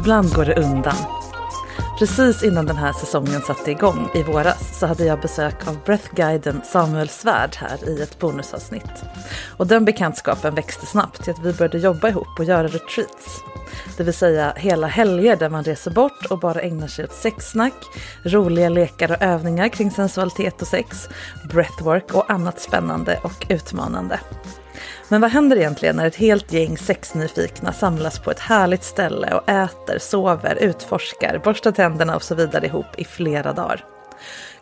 Ibland går det undan. Precis innan den här säsongen satte igång i våras så hade jag besök av Breathguiden Samuel Svärd här i ett bonusavsnitt. Och den bekantskapen växte snabbt till att vi började jobba ihop och göra retreats. Det vill säga hela helger där man reser bort och bara ägnar sig åt sexsnack, roliga lekar och övningar kring sensualitet och sex, breathwork och annat spännande och utmanande. Men vad händer egentligen när ett helt gäng sexnyfikna samlas på ett härligt ställe och äter, sover, utforskar, borstar tänderna och så vidare ihop i flera dagar?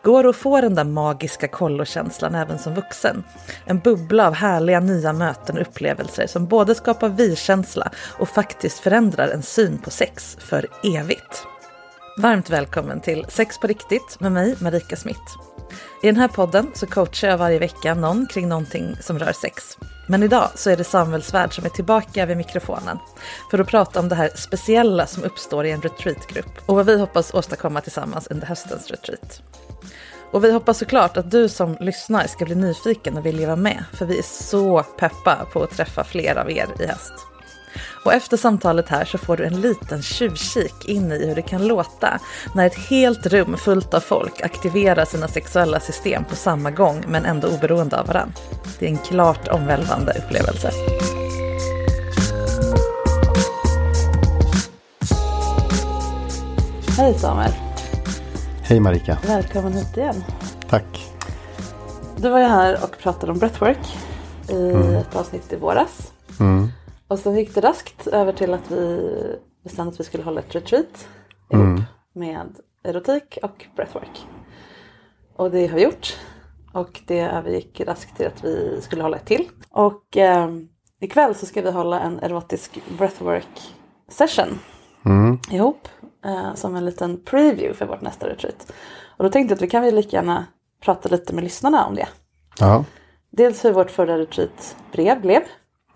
Går att få den där magiska kollokänslan även som vuxen? En bubbla av härliga nya möten och upplevelser som både skapar vi-känsla och faktiskt förändrar en syn på sex för evigt. Varmt välkommen till Sex på riktigt med mig, Marika Smith. I den här podden så coachar jag varje vecka någon kring någonting som rör sex. Men idag så är det Samuel Svärd som är tillbaka vid mikrofonen för att prata om det här speciella som uppstår i en retreatgrupp och vad vi hoppas åstadkomma tillsammans under höstens retreat. Och vi hoppas såklart att du som lyssnar ska bli nyfiken och vilja vara med, för vi är så peppa på att träffa fler av er i höst. Och efter samtalet här så får du en liten tjuvkik in i hur det kan låta när ett helt rum fullt av folk aktiverar sina sexuella system på samma gång men ändå oberoende av varandra. Det är en klart omvälvande upplevelse. Hej Samuel! Hej Marika! Välkommen hit igen. Tack! Du var ju här och pratade om breathwork i mm. ett avsnitt i våras. Mm. Och sen gick det raskt över till att vi bestämde att vi skulle hålla ett retreat ihop Mm. med erotik och breathwork. Och det har vi gjort. Och det övergick raskt till att vi skulle hålla ett till. Och eh, ikväll så ska vi hålla en erotisk breathwork session Mm. ihop. Eh, som en liten preview för vårt nästa retreat. Och då tänkte jag att vi kan väl lika gärna prata lite med lyssnarna om det. Ja. Dels hur vårt förra retreat brev blev.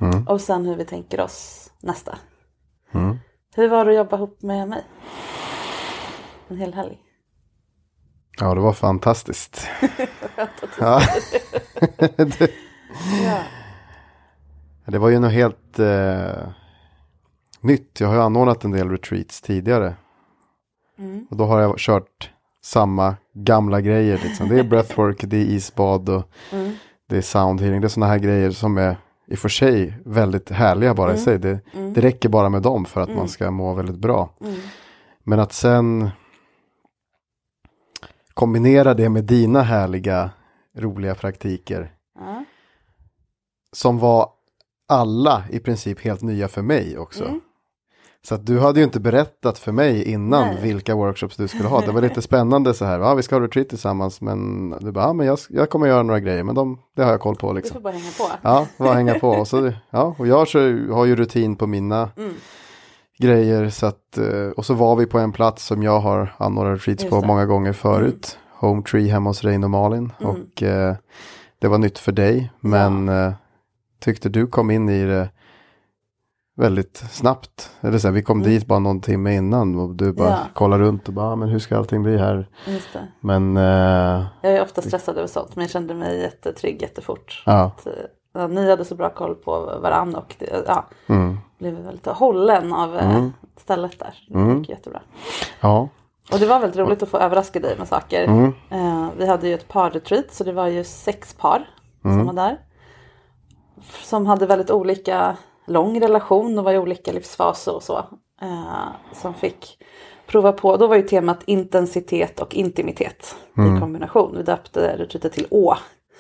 Mm. Och sen hur vi tänker oss nästa. Mm. Hur var det att jobba ihop med mig? En hel helg. ja, det var fantastiskt. Ja. det, Ja. det var ju något helt eh, nytt. Jag har ju anordnat en del retreats tidigare. Mm. Och då har jag kört samma gamla grejer. Liksom. Det är breathwork, det är isbad och Mm. det är sound healing. Det är sådana här grejer som är i och för sig väldigt härliga bara i sig. Det, Mm. det räcker bara med dem för att Mm. man ska må väldigt bra. Mm. Men att sen kombinera det med dina härliga, roliga praktiker. Som var alla i princip helt nya för mig också. Så att du hade ju inte berättat för mig innan Nej. vilka workshops du skulle ha. Det var lite spännande så här, ja vi ska ha retreat tillsammans men du bara, ja men jag, jag kommer göra några grejer men de, det har jag koll på Du liksom. får bara hänga på. Ja, bara hänga på. Och, så, ja, och jag så, har ju rutin på mina Mm. grejer. Så att, eh, och så var vi på en plats som jag har anordnat retreats på. Mm. många gånger förut. Home Tree hemma hos Rein och Malin. Och eh, det var nytt för dig. Men eh, tyckte du kom in i det väldigt snabbt. Eller så här, vi kom dit bara någon timme innan och du bara Mm. Ja. kollar runt och bara, "Ah, men hur ska allting bli här? Men eh, Jag är ofta stressad över sånt men jag kände mig jättetrygg jättefort. ja, Att, eh, ja, ni hade så bra koll på varann och det, ja, mm, blev väldigt hållen av eh, Mm. stället där. Det Mm. gick jättebra. ja, Och det var väldigt roligt att få överraska dig med saker. mm, Eh, vi hade ju ett parretreat så det var ju sex par Mm. som var där. Som hade väldigt olika lång relation och var i olika livsfaser och så. Eh, som fick prova på, då var ju temat intensitet och intimitet i kombination. Vi döpte retreatet till Å.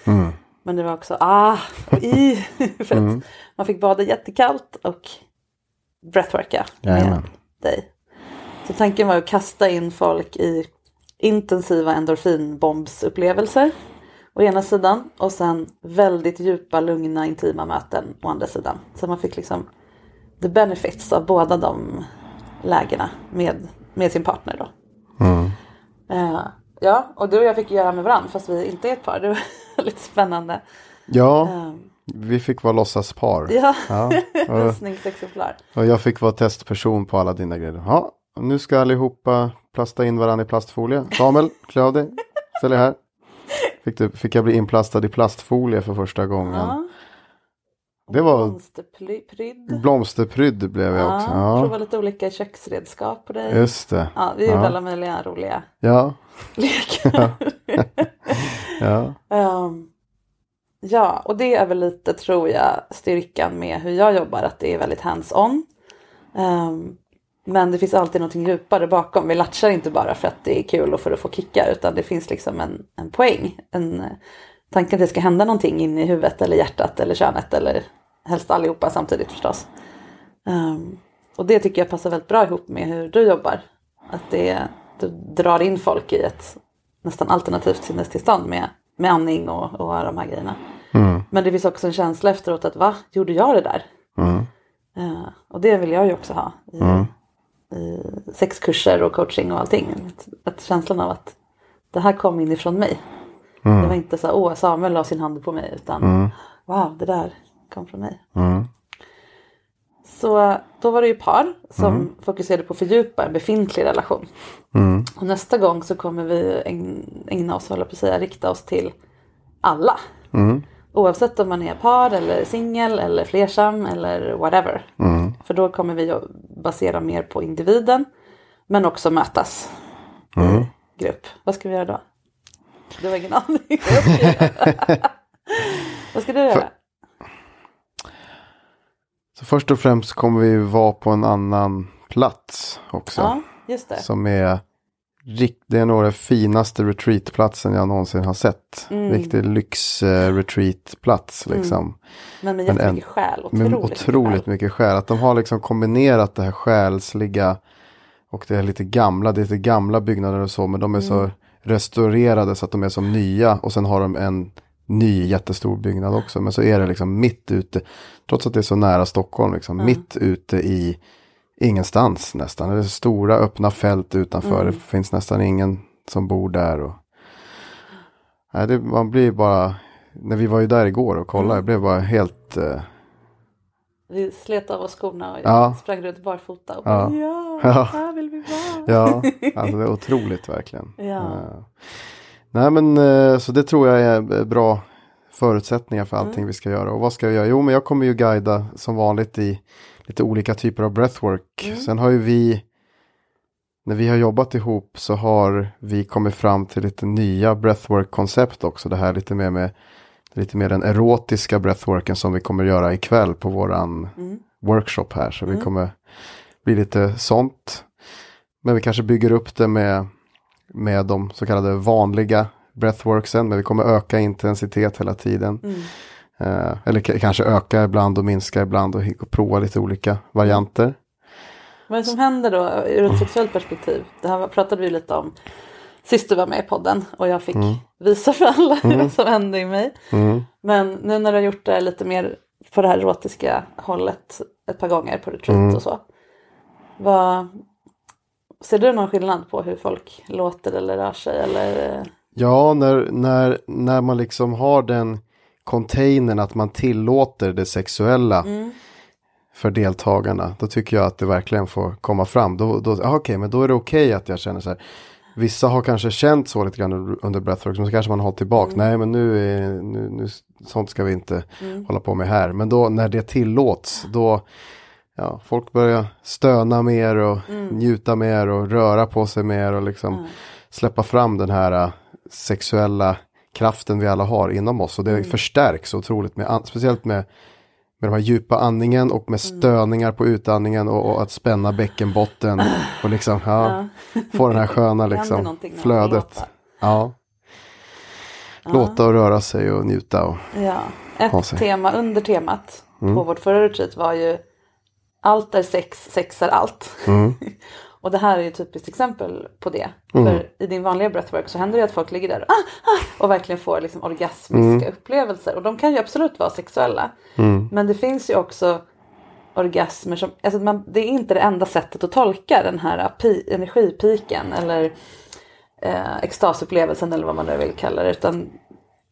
mm, Men det var också ah och i. för att man fick bada jättekallt och breathworka med Jajamän. dig. Så tanken var att kasta in folk i intensiva endorfinbombsupplevelser å ena sidan och sen väldigt djupa, lugna, intima möten å andra sidan. Så man fick liksom the benefits av båda de lägena med, med sin partner då. mm. Eh, ja, och du och jag fick göra med varandra fast vi inte är ett par. Det var lite spännande. ja, Eh, vi fick vara låtsaspar. ja, Ja, röstningsexemplar. Och jag fick vara testperson på alla dina grejer. Ja, nu ska allihopa plasta in varandra i plastfolie. Samuel, klä av dig. Ställ här. Fick, du, fick jag bli inplastad i plastfolie för första gången. Ja. Det var Blomsterprydd. blomsterprydd blev jag också. Ja, Ja, prova lite olika köksredskap på dig. just det. Ja, vi gjorde Ja. alla möjliga roliga Ja, lekar. ja, Ehm, ja, och det är väl lite tror jag styrkan med hur jag jobbar, att det är väldigt hands-on. Ehm, men det finns alltid någonting djupare bakom. Vi latchar inte bara för att det är kul och för att få kickar, utan det finns liksom en, en poäng. En, tanken att det ska hända någonting inne i huvudet eller hjärtat eller könet eller helst allihopa samtidigt förstås. Ehm, och det tycker jag passar väldigt bra ihop med hur du jobbar. Att det, du drar in folk i ett nästan alternativt sinnestillstånd med, med andning och, och de här grejerna. mm, Men det finns också en känsla efteråt att va, gjorde jag det där? mm, Eh, och det vill jag ju också ha i, Mm. Sexkurser och coaching och allting. Att, att känslan av att det här kom inifrån mig. Det var inte så åh Samuel la sin hand på mig utan mm, wow det där kom från mig. mm, Så då var det ju par som fokuserade på att fördjupa en befintlig relation. mm, Och nästa gång så kommer vi ägn- ägna oss, hålla på att säga, rikta oss till alla. mm, Oavsett om man är par eller singel eller flersam eller whatever. mm. För då kommer vi basera mer på individen. Men också mötas Mm. grupp. Vad ska vi göra då? Du har ingen aning. vad ska du göra? Så först och främst kommer vi vara på en annan plats också. Ja, just det. Som är det är nog den finaste retreatplatsen jag någonsin har sett. Mm. Riktig lyx-retreatplats liksom. Men med jättemycket en- själ. Otroligt, Med mycket otroligt själ. mycket själ. Att de har liksom kombinerat det här själsliga och det är lite gamla, det är lite gamla byggnader och så, men de är så Mm. restaurerade så att de är som nya och sen har de en ny jättestor byggnad också. Men så är det liksom mitt ute, trots att det är så nära Stockholm, liksom, mitt ute i ingenstans nästan. Det är stora öppna fält utanför, Mm. det finns nästan ingen som bor där. Och... Nej, det, man blir bara, när vi var ju där igår och kollade, Mm. jag blev bara helt... Eh, Vi slet av oss skorna och Ja. sprang runt barfota. Och Ja. bara, ja, Ja. här vill vi vara. Ja, alltså det är otroligt verkligen. Ja. Eh, Nej men eh, så det tror jag är eh, bra förutsättningar för allting vi ska göra. Och vad ska jag göra? Jo men jag kommer ju guida som vanligt i lite olika typer av breathwork. Sen har ju vi, när vi har jobbat ihop så har vi kommit fram till lite nya breathwork-koncept också. Det här lite mer med lite mer den erotiska breathworken som vi kommer göra ikväll på våran workshop här. Så vi kommer bli lite sånt. Men vi kanske bygger upp det med med de så kallade vanliga breathworksen. Men vi kommer öka intensitet hela tiden. Eh, eller kanske öka ibland och minska ibland och, och prova lite olika varianter. Vad är det som händer då ur ett sexuellt perspektiv? Det här pratade vi lite om sist du var med i podden och jag fick visa för alla vad som hände i mig. Men nu när du har gjort det lite mer på det här erotiska hållet ett par gånger på retreat och så. Vad, ser du någon skillnad på hur folk låter eller rör sig? Eller, eh, Ja, när, när, när man liksom har den containern att man tillåter det sexuella för deltagarna. Då tycker jag att det verkligen får komma fram. Då, då, ah, okej, men då är det okej att jag känner så här. Vissa har kanske känt så lite grann under- breathwork, men så kanske man har hållit tillbaka. Nej, men nu, är, nu, nu, sånt ska vi inte hålla på med här. Men då när det tillåts, då, ja, folk börjar stöna mer och njuta mer och röra på sig mer och liksom släppa fram den här äh, sexuella kraften vi alla har inom oss. Och det förstärks otroligt, med, speciellt med, med de här djupa andningen och med stöningar på utandningen och, och att spänna bäckenbotten och liksom ja, få den här sköna liksom, flödet. Ja. Låta och röra sig och njuta. Och, Ja, ett tema under temat på vårt förra retreat var ju allt är sex, sex är allt. och det här är ett typiskt exempel på det. För i din vanliga breathwork så händer det att folk ligger där och, ah, ah, och verkligen får liksom orgasmiska upplevelser. Och de kan ju absolut vara sexuella. Men det finns ju också orgasmer som, alltså man, det är inte det enda sättet att tolka den här pi, energipiken eller eh, extasupplevelsen eller vad man nu vill kalla det. Utan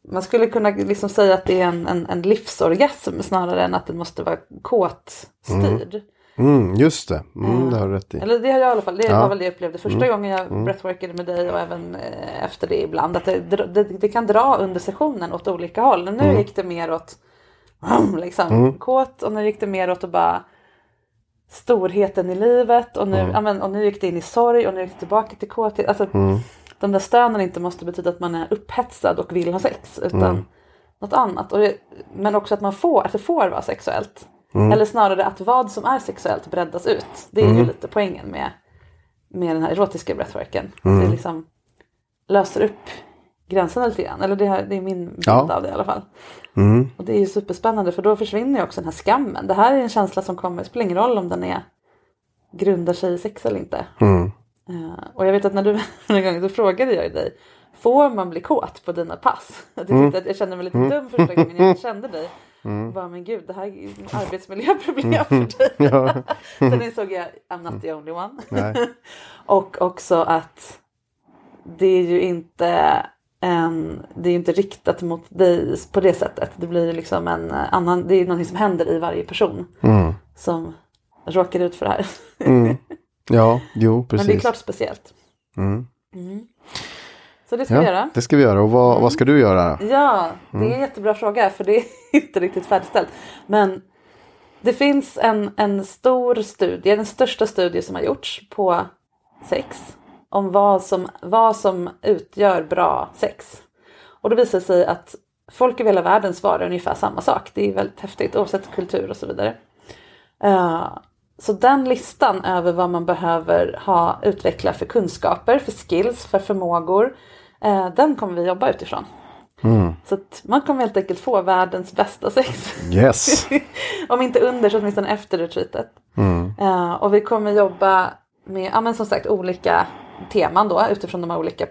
man skulle kunna liksom säga att det är en, en, en livsorgasm snarare än att den måste vara kåtstyrd. mm, just det, mm, det har du rätt i. Eller det har jag i alla fall, det Ja. Mm. var väl det jag upplevde första gången jag breathworkade med dig och även eh, efter det ibland. Att det, det, det kan dra under sessionen åt olika håll. Och nu Mm. gick det mer åt liksom, kåt och nu gick det mer åt att bara storheten i livet och nu, Mm. ja, men, och nu gick det in i sorg och nu gick det tillbaka till kåthet. Alltså, Mm. De där stönen inte måste betyda att man är upphetsad och vill ha sex utan Mm. något annat. Och men också att man får, att det får vara sexuellt. Mm. Eller snarare att vad som är sexuellt breddas ut. Det är Mm. ju lite poängen med, med den här erotiska breathworken. Mm. Det liksom löser upp gränserna lite grann. Eller det, här, det är min bild Ja. av det i alla fall. Mm. Och det är ju superspännande för då försvinner ju också den här skammen. Det här är en känsla som kommer, det spelar ingen roll om den är grundar sig i sex eller inte. Mm. Eh, och jag vet att när du en gång då frågade jag dig, får man bli kåt på dina pass? Jag, Mm. att jag kände mig lite dum första gången jag kände dig. Bara, men gud, det här är arbetsmiljöproblem för dig. Ja. Sen insåg jag, I'm not the only one. Och också att det är ju inte en, det är ju inte riktat mot dig på det sättet. Det blir ju liksom en annan, det är någonting som händer i varje person Mm. som råkar ut för det här. Ja, jo, precis. Men det är klart speciellt. Mm. Mm. Så det ska vi Ja, göra. det ska vi göra. Och vad, vad ska du göra? Ja, det är Mm. en jättebra fråga för det är inte riktigt färdigställt. Men det finns en, en stor studie, den största studie som har gjorts på sex. Om vad som, vad som utgör bra sex. Och då visar det sig att folk i hela världen svarar ungefär samma sak. Det är väldigt häftigt oavsett kultur och så vidare. Eh, så den listan över vad man behöver ha utveckla för kunskaper, för skills, för förmågor. Eh, den kommer vi jobba utifrån. Så att man kommer helt enkelt få världens bästa sex. Yes. Om inte under så åtminstone efter retreatet. Eh, och vi kommer jobba med, ja men som sagt olika teman då utifrån de här olika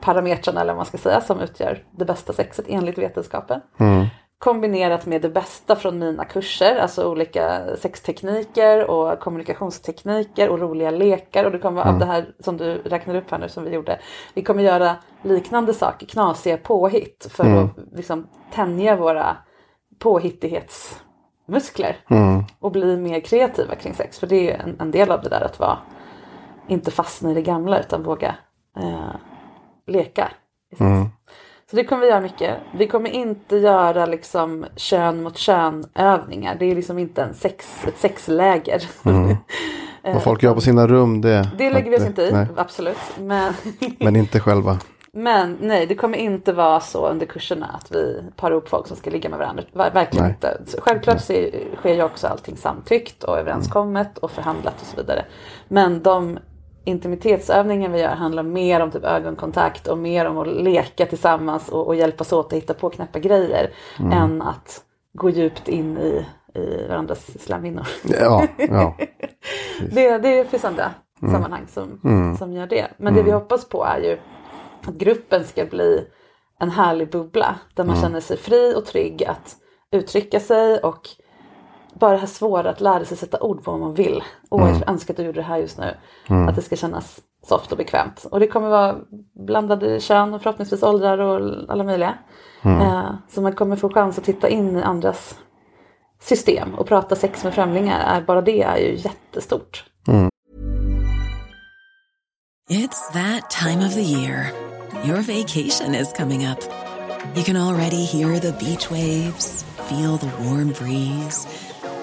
parametrarna eller vad man ska säga som utgör det bästa sexet enligt vetenskapen. Kombinerat med det bästa från mina kurser, alltså olika sextekniker och kommunikationstekniker och roliga lekar. Och det kommer av det här som du räknar upp här nu som vi gjorde. Vi kommer göra liknande saker, knasiga påhitt för att liksom tänja våra påhittighetsmuskler. Och bli mer kreativa kring sex. För det är en, en del av det där att vara, inte fastna i det gamla utan våga eh, leka. sex. Så det kommer vi göra mycket. Vi kommer inte göra liksom kön mot kön övningar. Det är liksom inte en sex, ett sexläger. Vad folk gör på sina rum, det... Det lägger vi oss inte i, Nej, absolut. Men, men inte själva. men nej, det kommer inte vara så under kurserna att vi parar ihop folk som ska ligga med varandra. Ver- Verkligen Nej. inte. Så Självklart så sker ju också allting samtyckt och överenskommet och förhandlat och så vidare. Men de intimitetsövningen vi gör handlar mer om typ ögonkontakt och mer om att leka tillsammans och, och hjälpas åt att hitta på knäppa grejer än att gå djupt in i, i varandras slemhinnor. Ja, ja. det, det finns andra sammanhang som, som gör det. Men det vi hoppas på är ju att gruppen ska bli en härlig bubbla där man känner sig fri och trygg att uttrycka sig och bara det här svåra att lära sig sätta ord på vad man vill. Åh, jag önskar att du gjorde det här just nu. Att det ska kännas soft och bekvämt. Och det kommer vara blandade kön och förhoppningsvis åldrar och alla möjliga. Eh, så man kommer få chans att titta in i andras system och prata sex med främlingar. Är, bara det är ju jättestort. It's that time of the year. Your vacation is coming up. You can already hear the beach waves, feel the warm breeze,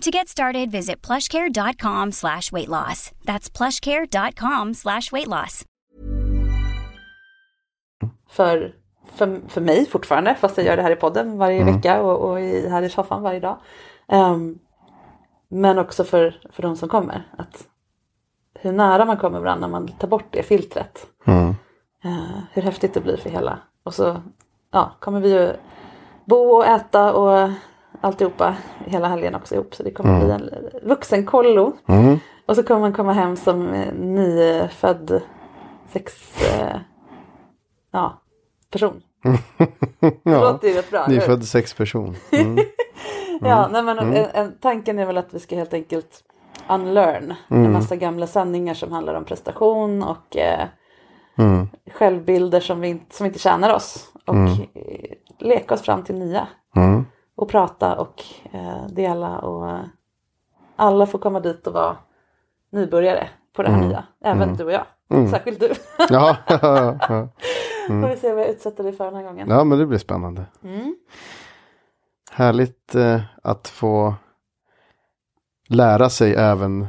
To get started, visit plushcare.com slash weight loss. That's plushcare.com slash weight loss. För, för, för mig fortfarande, fast jag gör det här i podden varje Mm. vecka och, och i, här i soffan varje dag. Ehm, men också för, för de som kommer. Att hur nära man kommer varandra när man tar bort det filtret. Mm. Eh, hur häftigt det blir för hela. Och så ja, kommer vi ju bo och äta och alltihopa hela helgen också ihop. Så det kommer bli en vuxenkollo. Mm. Och så kommer man komma hem som eh, nyfödd sex eh, ja, person. Det Ja, låter ju rätt bra. nyfödd sexperson. Mm. Ja, nej, men en, en, tanken är väl att vi ska helt enkelt unlearn en massa gamla sanningar som handlar om prestation och eh, Mm. självbilder som vi, inte, som inte tjänar oss. Och eh, leka oss fram till nya. Mm. Och prata och eh, dela och eh, alla får komma dit och vara nybörjare på det här nya. Även du och jag. Särskilt du. Ja, ja, ja. Får vi se vad jag utsätter dig för den här gången. ja, men det blir spännande. Mm. Härligt eh, att få lära sig även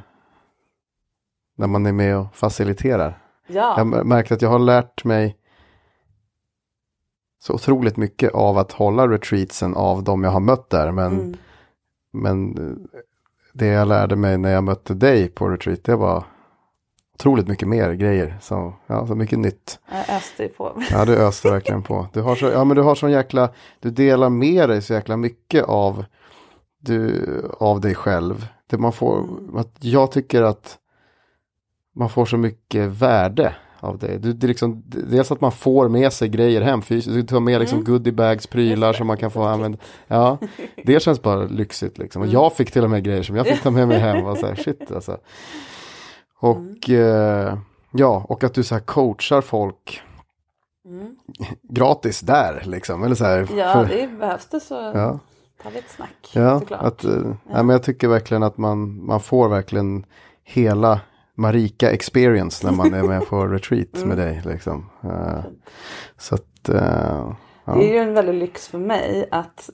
när man är med och faciliterar. Ja. Jag m- märker att jag har lärt mig så otroligt mycket av att hålla retreatsen av de jag har mött där. Men, Mm. men eh, det jag lärde mig när jag mötte dig på retreat, det var otroligt mycket mer grejer. Så, ja, så mycket nytt. Jag öste på. Ja, du öste verkligen på. Du har så, ja, men du har sån jäkla, du delar med dig så jäkla mycket av, du, av dig själv. Det man får, att jag tycker att man får så mycket värde av det. Du, det är liksom, dels att man får med sig grejer hem fysiskt. Du tar med liksom Mm. goodiebags, prylar som man kan få använda. Ja, det känns bara lyxigt liksom. Och Mm. jag fick till och med grejer som jag fick ta med mig hem. Och så här, shit alltså. Och eh, ja, och att du så här coachar folk gratis där liksom. Eller så här, Mm. Ja, för- det behövs det så ja. vi ett snack. Ja, såklart. att, eh, nej, men jag tycker verkligen att man, man får verkligen hela Marika experience när man är med på retreat Mm. med dig. Liksom. Eh, så att, eh, ja. Det är ju en väldig lyx för mig att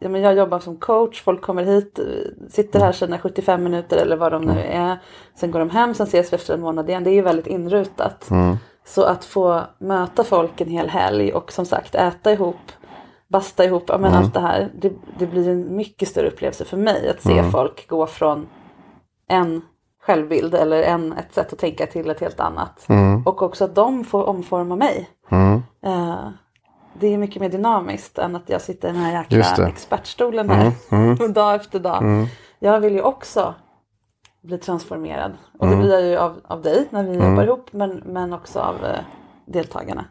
ja, men jag jobbar som coach, folk kommer hit, sitter här sina 75 minuter eller vad de nu är. Sen går de hem, sen ses vi efter en månad igen. Det är ju väldigt inrutat. Så att få möta folk en hel helg och som sagt äta ihop, basta ihop, ja, men allt det här. Det, det blir en mycket större upplevelse för mig att se folk gå från en självbild eller en, ett sätt att tänka till ett helt annat. Och också att de får omforma mig. Eh, det är mycket mer dynamiskt än att jag sitter i den här jäkla expertstolen här dag efter dag. Jag vill ju också bli transformerad. Och det blir jag ju av, av dig när vi jobbar ihop men, men också av eh, deltagarna.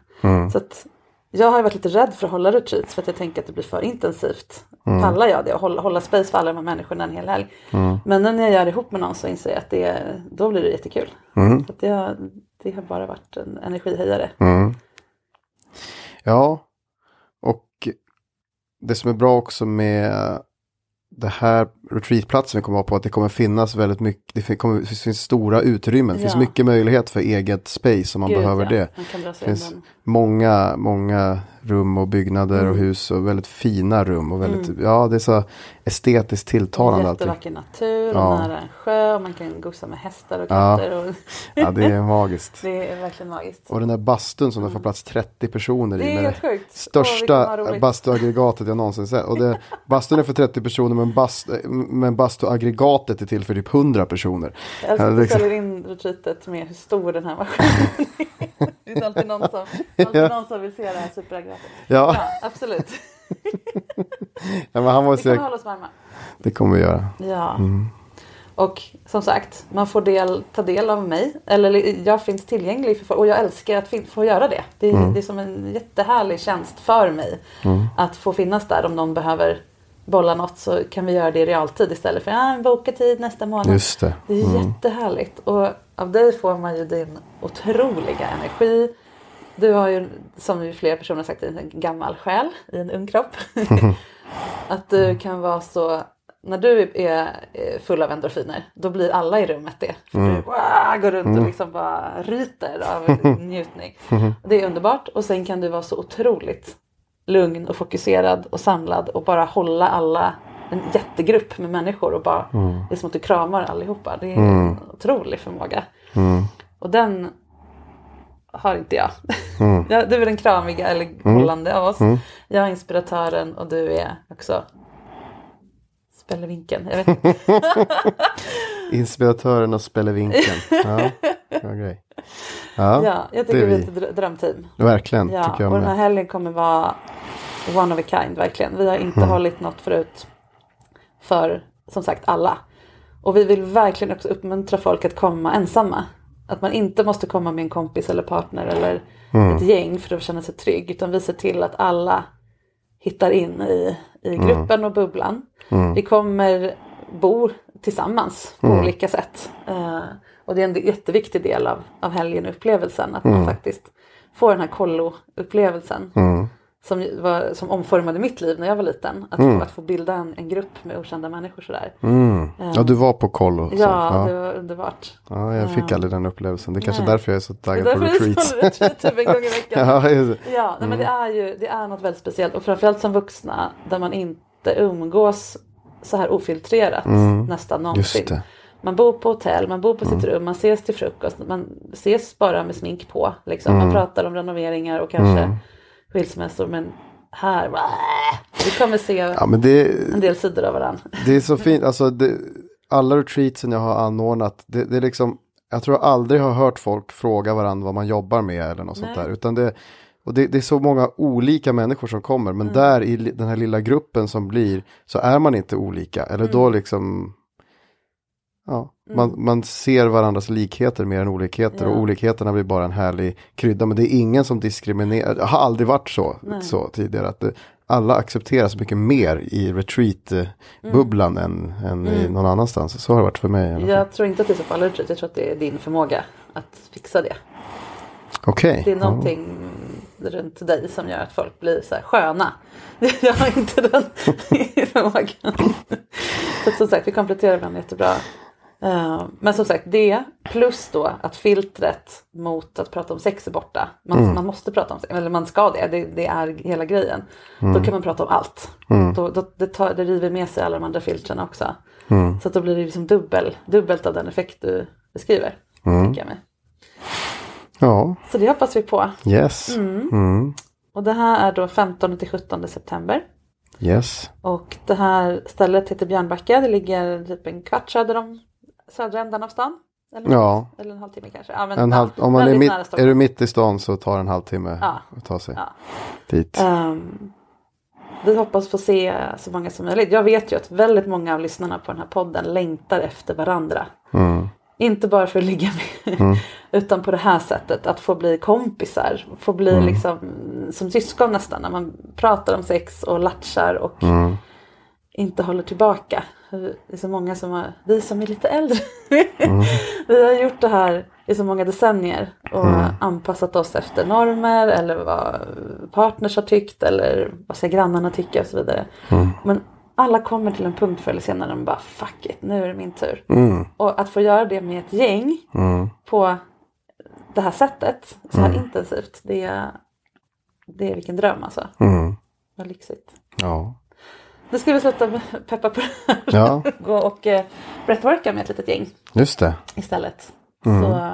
Så att jag har ju varit lite rädd för att hålla retreats för att jag tänker att det blir för intensivt. Pallar jag det och hålla, hålla space för alla de här människorna en hel helg. Men nu när jag gör det ihop med någon så inser jag att det, då blir det jättekul. Så att det, har, det har bara varit en energihöjare. ja, och det som är bra också med det här retreatplatsen vi kommer att vara på att det kommer finnas väldigt mycket, det kommer, det finns stora utrymmen, det finns Ja. mycket möjlighet för eget space om man Gud, behöver ja. det. Man Det finns undan. många, många rum och byggnader Mm. och hus och väldigt fina rum och väldigt, ja det är så estetiskt tilltalande. Jättevacker natur och Ja. nära en sjö och man kan gosa med hästar och Ja. katter. Och Ja det är magiskt. det är verkligen magiskt. Och den där bastun som det får plats 30 personer i. Det är helt sjukt. Största ha roligt. bastuaggregatet jag någonsin sett. Och det, bastun är för 30 personer men, bast, men bastuaggregatet är till för typ 100 personer. Jag älskar att du säljer in retreatet med hur stor den här maskinen är. Det är alltid någon som, alltid någon som vill se det här superaggregatet. Ja, Ja, absolut. ja men han var Vi kommer hålla oss varma. det kommer vi göra. Ja. Mm. Och som sagt, man får del, ta del av mig. Eller jag finns tillgänglig för folk och jag älskar att få göra det. Det är, Mm. det är som en jättehärlig tjänst för mig. Att få finnas där om någon behöver bolla något så kan vi göra det i realtid istället för att ah, boka tid nästa månad. Just det. Det är jättehärligt. Och av dig får man ju din otroliga energi. Du har ju, som ju flera personer har sagt, en gammal själ i en ung kropp. att du kan vara så, när du är eh, full av endorfiner, då blir alla i rummet det. För du wow, går runt och liksom bara ryter av njutning. Det är underbart. Och sen kan du vara så otroligt lugn och fokuserad och samlad och bara hålla alla, en jättegrupp med människor och bara, det är som att du kramar allihopa. Det är en otrolig förmåga. Och den har inte jag. jag. Du är den kramiga eller hållande av oss. Jag är inspiratören och du är också spelvinkeln. Jag vet inte. Inspiratören och spelevinkeln. Ja, bra grej. Ja, Ja, jag det tycker vi är vi. ett drö- drömteam. Verkligen, Ja, tycker jag och den här med. helgen kommer vara one of a kind verkligen. Vi har inte Mm. hållit något förut för som sagt alla. Och vi vill verkligen också uppmuntra folk att komma ensamma. Att man inte måste komma med en kompis eller partner eller Mm. ett gäng för att känna sig trygg. Utan vi ser till att alla hittar in i, i Mm. gruppen och bubblan. Vi kommer bo tillsammans på Mm. olika sätt. Eh, och det är en jätteviktig del av, av helgen och upplevelsen. Att man faktiskt får den här kollo-upplevelsen. Som, ju var, som omformade mitt liv när jag var liten. Att, få, att få bilda en, en grupp med okända människor sådär. Mm. Ja, du var på kollo. Ja, ja. det var underbart. ja, jag fick aldrig den upplevelsen. Det är kanske Nej. därför jag är så Det är taggad på därför du retreats. håller retreat typ en gång i veckan. ja, det. Ja, nej, men det är ju det är något väldigt speciellt och framförallt som vuxna där man inte umgås så här ofiltrerat nästan någonsin. Just det. Man bor på hotell, man bor på sitt rum, man ses till frukost, man ses bara med smink på. Liksom. Man pratar om renoveringar och kanske skilsmässor men här, vi kommer se Ja, det, en del sidor av varandra. det är så fint. Alltså, det, alla retreatsen jag har anordnat, det, det är liksom jag tror jag aldrig har hört folk fråga varandra vad man jobbar med eller något sånt Nej. där. Utan det, och det, det är så många olika människor som kommer. Men där i den här lilla gruppen som blir så är man inte olika. Eller då liksom, ja, man, man ser varandras likheter mer än olikheter. Och olikheterna blir bara en härlig krydda. Men det är ingen som diskriminerar. Det har aldrig varit så, så tidigare. Att det, alla accepteras mycket mer i retreat-bubblan än, än i någon annanstans. Så har det varit för mig. Jag tror inte att det är så på alla retreat. Jag tror att det är din förmåga att fixa det. Okej. Det är någonting runt dig som gör att folk blir så här sköna. Jag har inte den förmågan. Så som sagt, vi kompletterar varandra jättebra. Eh, Men som sagt, det plus då att filtret mot att prata om sex är borta. Man, man måste prata om sex, eller man ska det, det, det är hela grejen. Då kan man prata om allt. Då, då, det, tar, det river med sig alla de andra filtren också. Så att då blir det liksom dubbel, dubbelt av den effekt du beskriver. Tänker jag mig. Ja, Så det hoppas vi på. yes. Mm. Och det här är då 15 till 17 september. Yes. Och det här stället heter Björnbacka. Det ligger typ en kvart söder om södra ändan av stan. Eller, Ja. eller en halvtimme kanske. Ja, men, En ja, halv, om man är, mitt, är du mitt i stan så tar det en halvtimme Ja. att ta sig Ja. dit. Ehm, vi hoppas få se så många som möjligt. Jag vet ju att väldigt många av lyssnarna på den här podden längtar efter varandra. Mm. Inte bara för att ligga med, utan på det här sättet. Att få bli kompisar. Få bli Mm. liksom som syskon nästan. När man pratar om sex och latchar och Mm. inte håller tillbaka. Det är så många som har, vi som är lite äldre. Mm. vi har gjort det här i så många decennier. Och anpassat oss efter normer eller vad partners har tyckt. Eller vad ska grannarna tycka och så vidare. Mm. Men alla kommer till en punkt förr eller senare. Och bara fuck it, nu är det min tur. Mm. Och att få göra det med ett gäng Mm. på det här sättet, så här intensivt, det är, det är vilken dröm alltså. Mm. Vad lyxigt. Ja. Nu ska vi sluta peppa på det ja, Gå och eh, breathworka med ett litet gäng just det. istället. Mm. Så eh,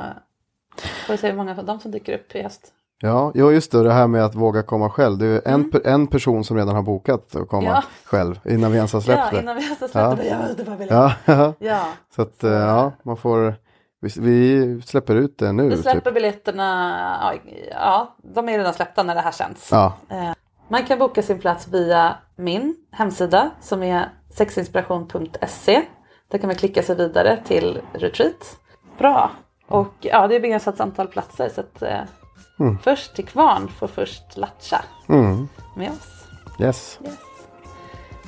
får vi se hur många av dem som dyker upp i höst. Ja, jo, just det, det här med att våga komma själv. Det är en, per- en person som redan har bokat att komma Mm. Ja. själv innan vi ens har släppt Ja, det. innan vi har släppt Ja. det. Ja, ja. Ja. så att eh, ja, man får, vi, släpper ut det nu. Vi släpper Typ. biljetterna, ja, ja, de är redan släppta när det här känns. Ja, Man kan boka sin plats via min hemsida som är sexinspiration.se. Där kan man klicka sig vidare till retreat. Bra. Och ja, det är begränsat antal platser så att eh, först till kvarn får först latcha mm. med oss. yes.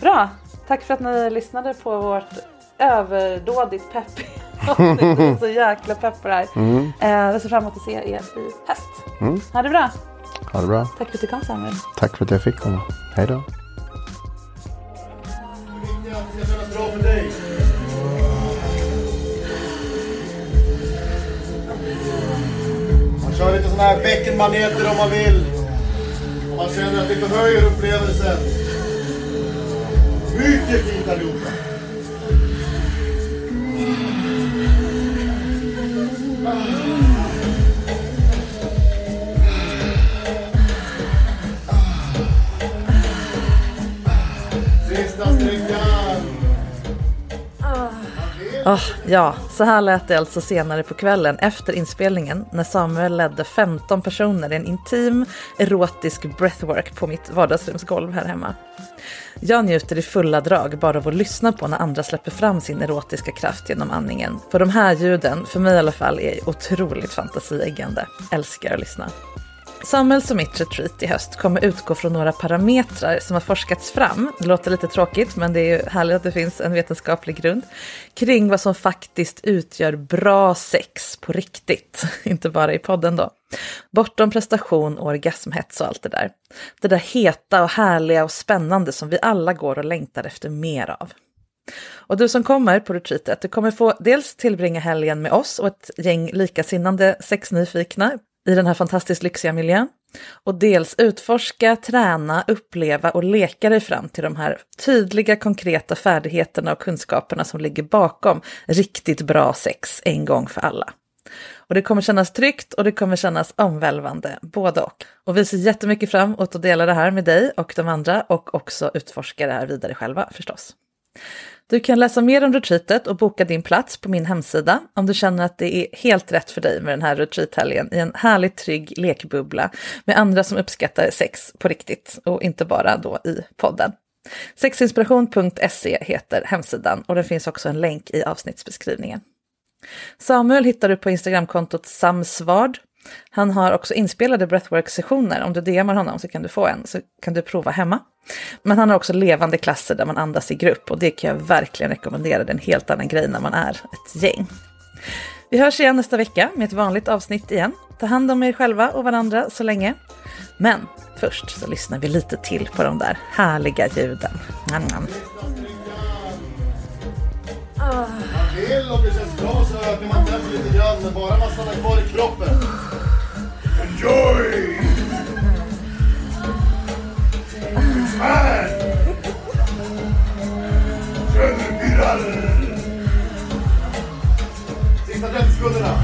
Bra. Tack för att ni lyssnade på vårt överdådigt pepp. Vi är så jäkla pepp på det här. Eh, jag ser fram emot att se er i höst. Mm. Ha det bra. Ha det bra. Tack för att du kom Samuel. Tack för att jag fick komma. Hej då. Man kör lite sådana här bäckenmaneter om man vill. Om man känner att det förhöjer upplevelsen. Mycket fint allihopa. Oh, ja, så här lät det alltså senare på kvällen efter inspelningen när Samuel ledde 15 personer i en intim erotisk breathwork på mitt vardagsrumsgolv här hemma. Jag njuter i fulla drag bara av att lyssna på när andra släpper fram sin erotiska kraft genom andningen. För de här ljuden, för mig i alla fall, är otroligt fantasieggande. Älskar att lyssna. Samuels och mitt retreat i höst kommer utgå från några parametrar som har forskats fram. Det låter lite tråkigt, men det är ju härligt att det finns en vetenskaplig grund kring vad som faktiskt utgör bra sex på riktigt, inte bara i podden då. Bortom prestation och orgasmhets och allt det där. Det där heta och härliga och spännande som vi alla går och längtar efter mer av. Och du som kommer på retreatet, du kommer få dels tillbringa helgen med oss och ett gäng likasinnande sexnyfikna i den här fantastiskt lyxiga miljön. Och dels utforska, träna, uppleva och leka dig fram till de här tydliga, konkreta färdigheterna och kunskaperna som ligger bakom riktigt bra sex en gång för alla. Och det kommer kännas tryggt och det kommer kännas omvälvande, både och. Och vi ser jättemycket fram emot att dela det här med dig och de andra och också utforska det här vidare själva förstås. Du kan läsa mer om retreatet och boka din plats på min hemsida om du känner att det är helt rätt för dig med den här retreathelgen i en härligt trygg lekbubbla med andra som uppskattar sex på riktigt och inte bara då i podden. Sexinspiration.se heter hemsidan och det finns också en länk i avsnittsbeskrivningen. Samuel hittar du på Instagramkontot samsvard. Han har också inspelade breathwork-sessioner. Om du DMar honom så kan du få en, så kan du prova hemma. Men han har också levande klasser där man andas i grupp och det kan jag verkligen rekommendera. Det är en helt annan grej när man är ett gäng. Vi hörs igen nästa vecka med ett vanligt avsnitt igen. Ta hand om er själva och varandra så länge. Men först så lyssnar vi lite till på de där härliga ljuden. Mm. Man vill om det känns bra så ökar man tempo lite grann men bara man stannar kvar i kroppen. Enjoy! man, mine! Be done! Good enough.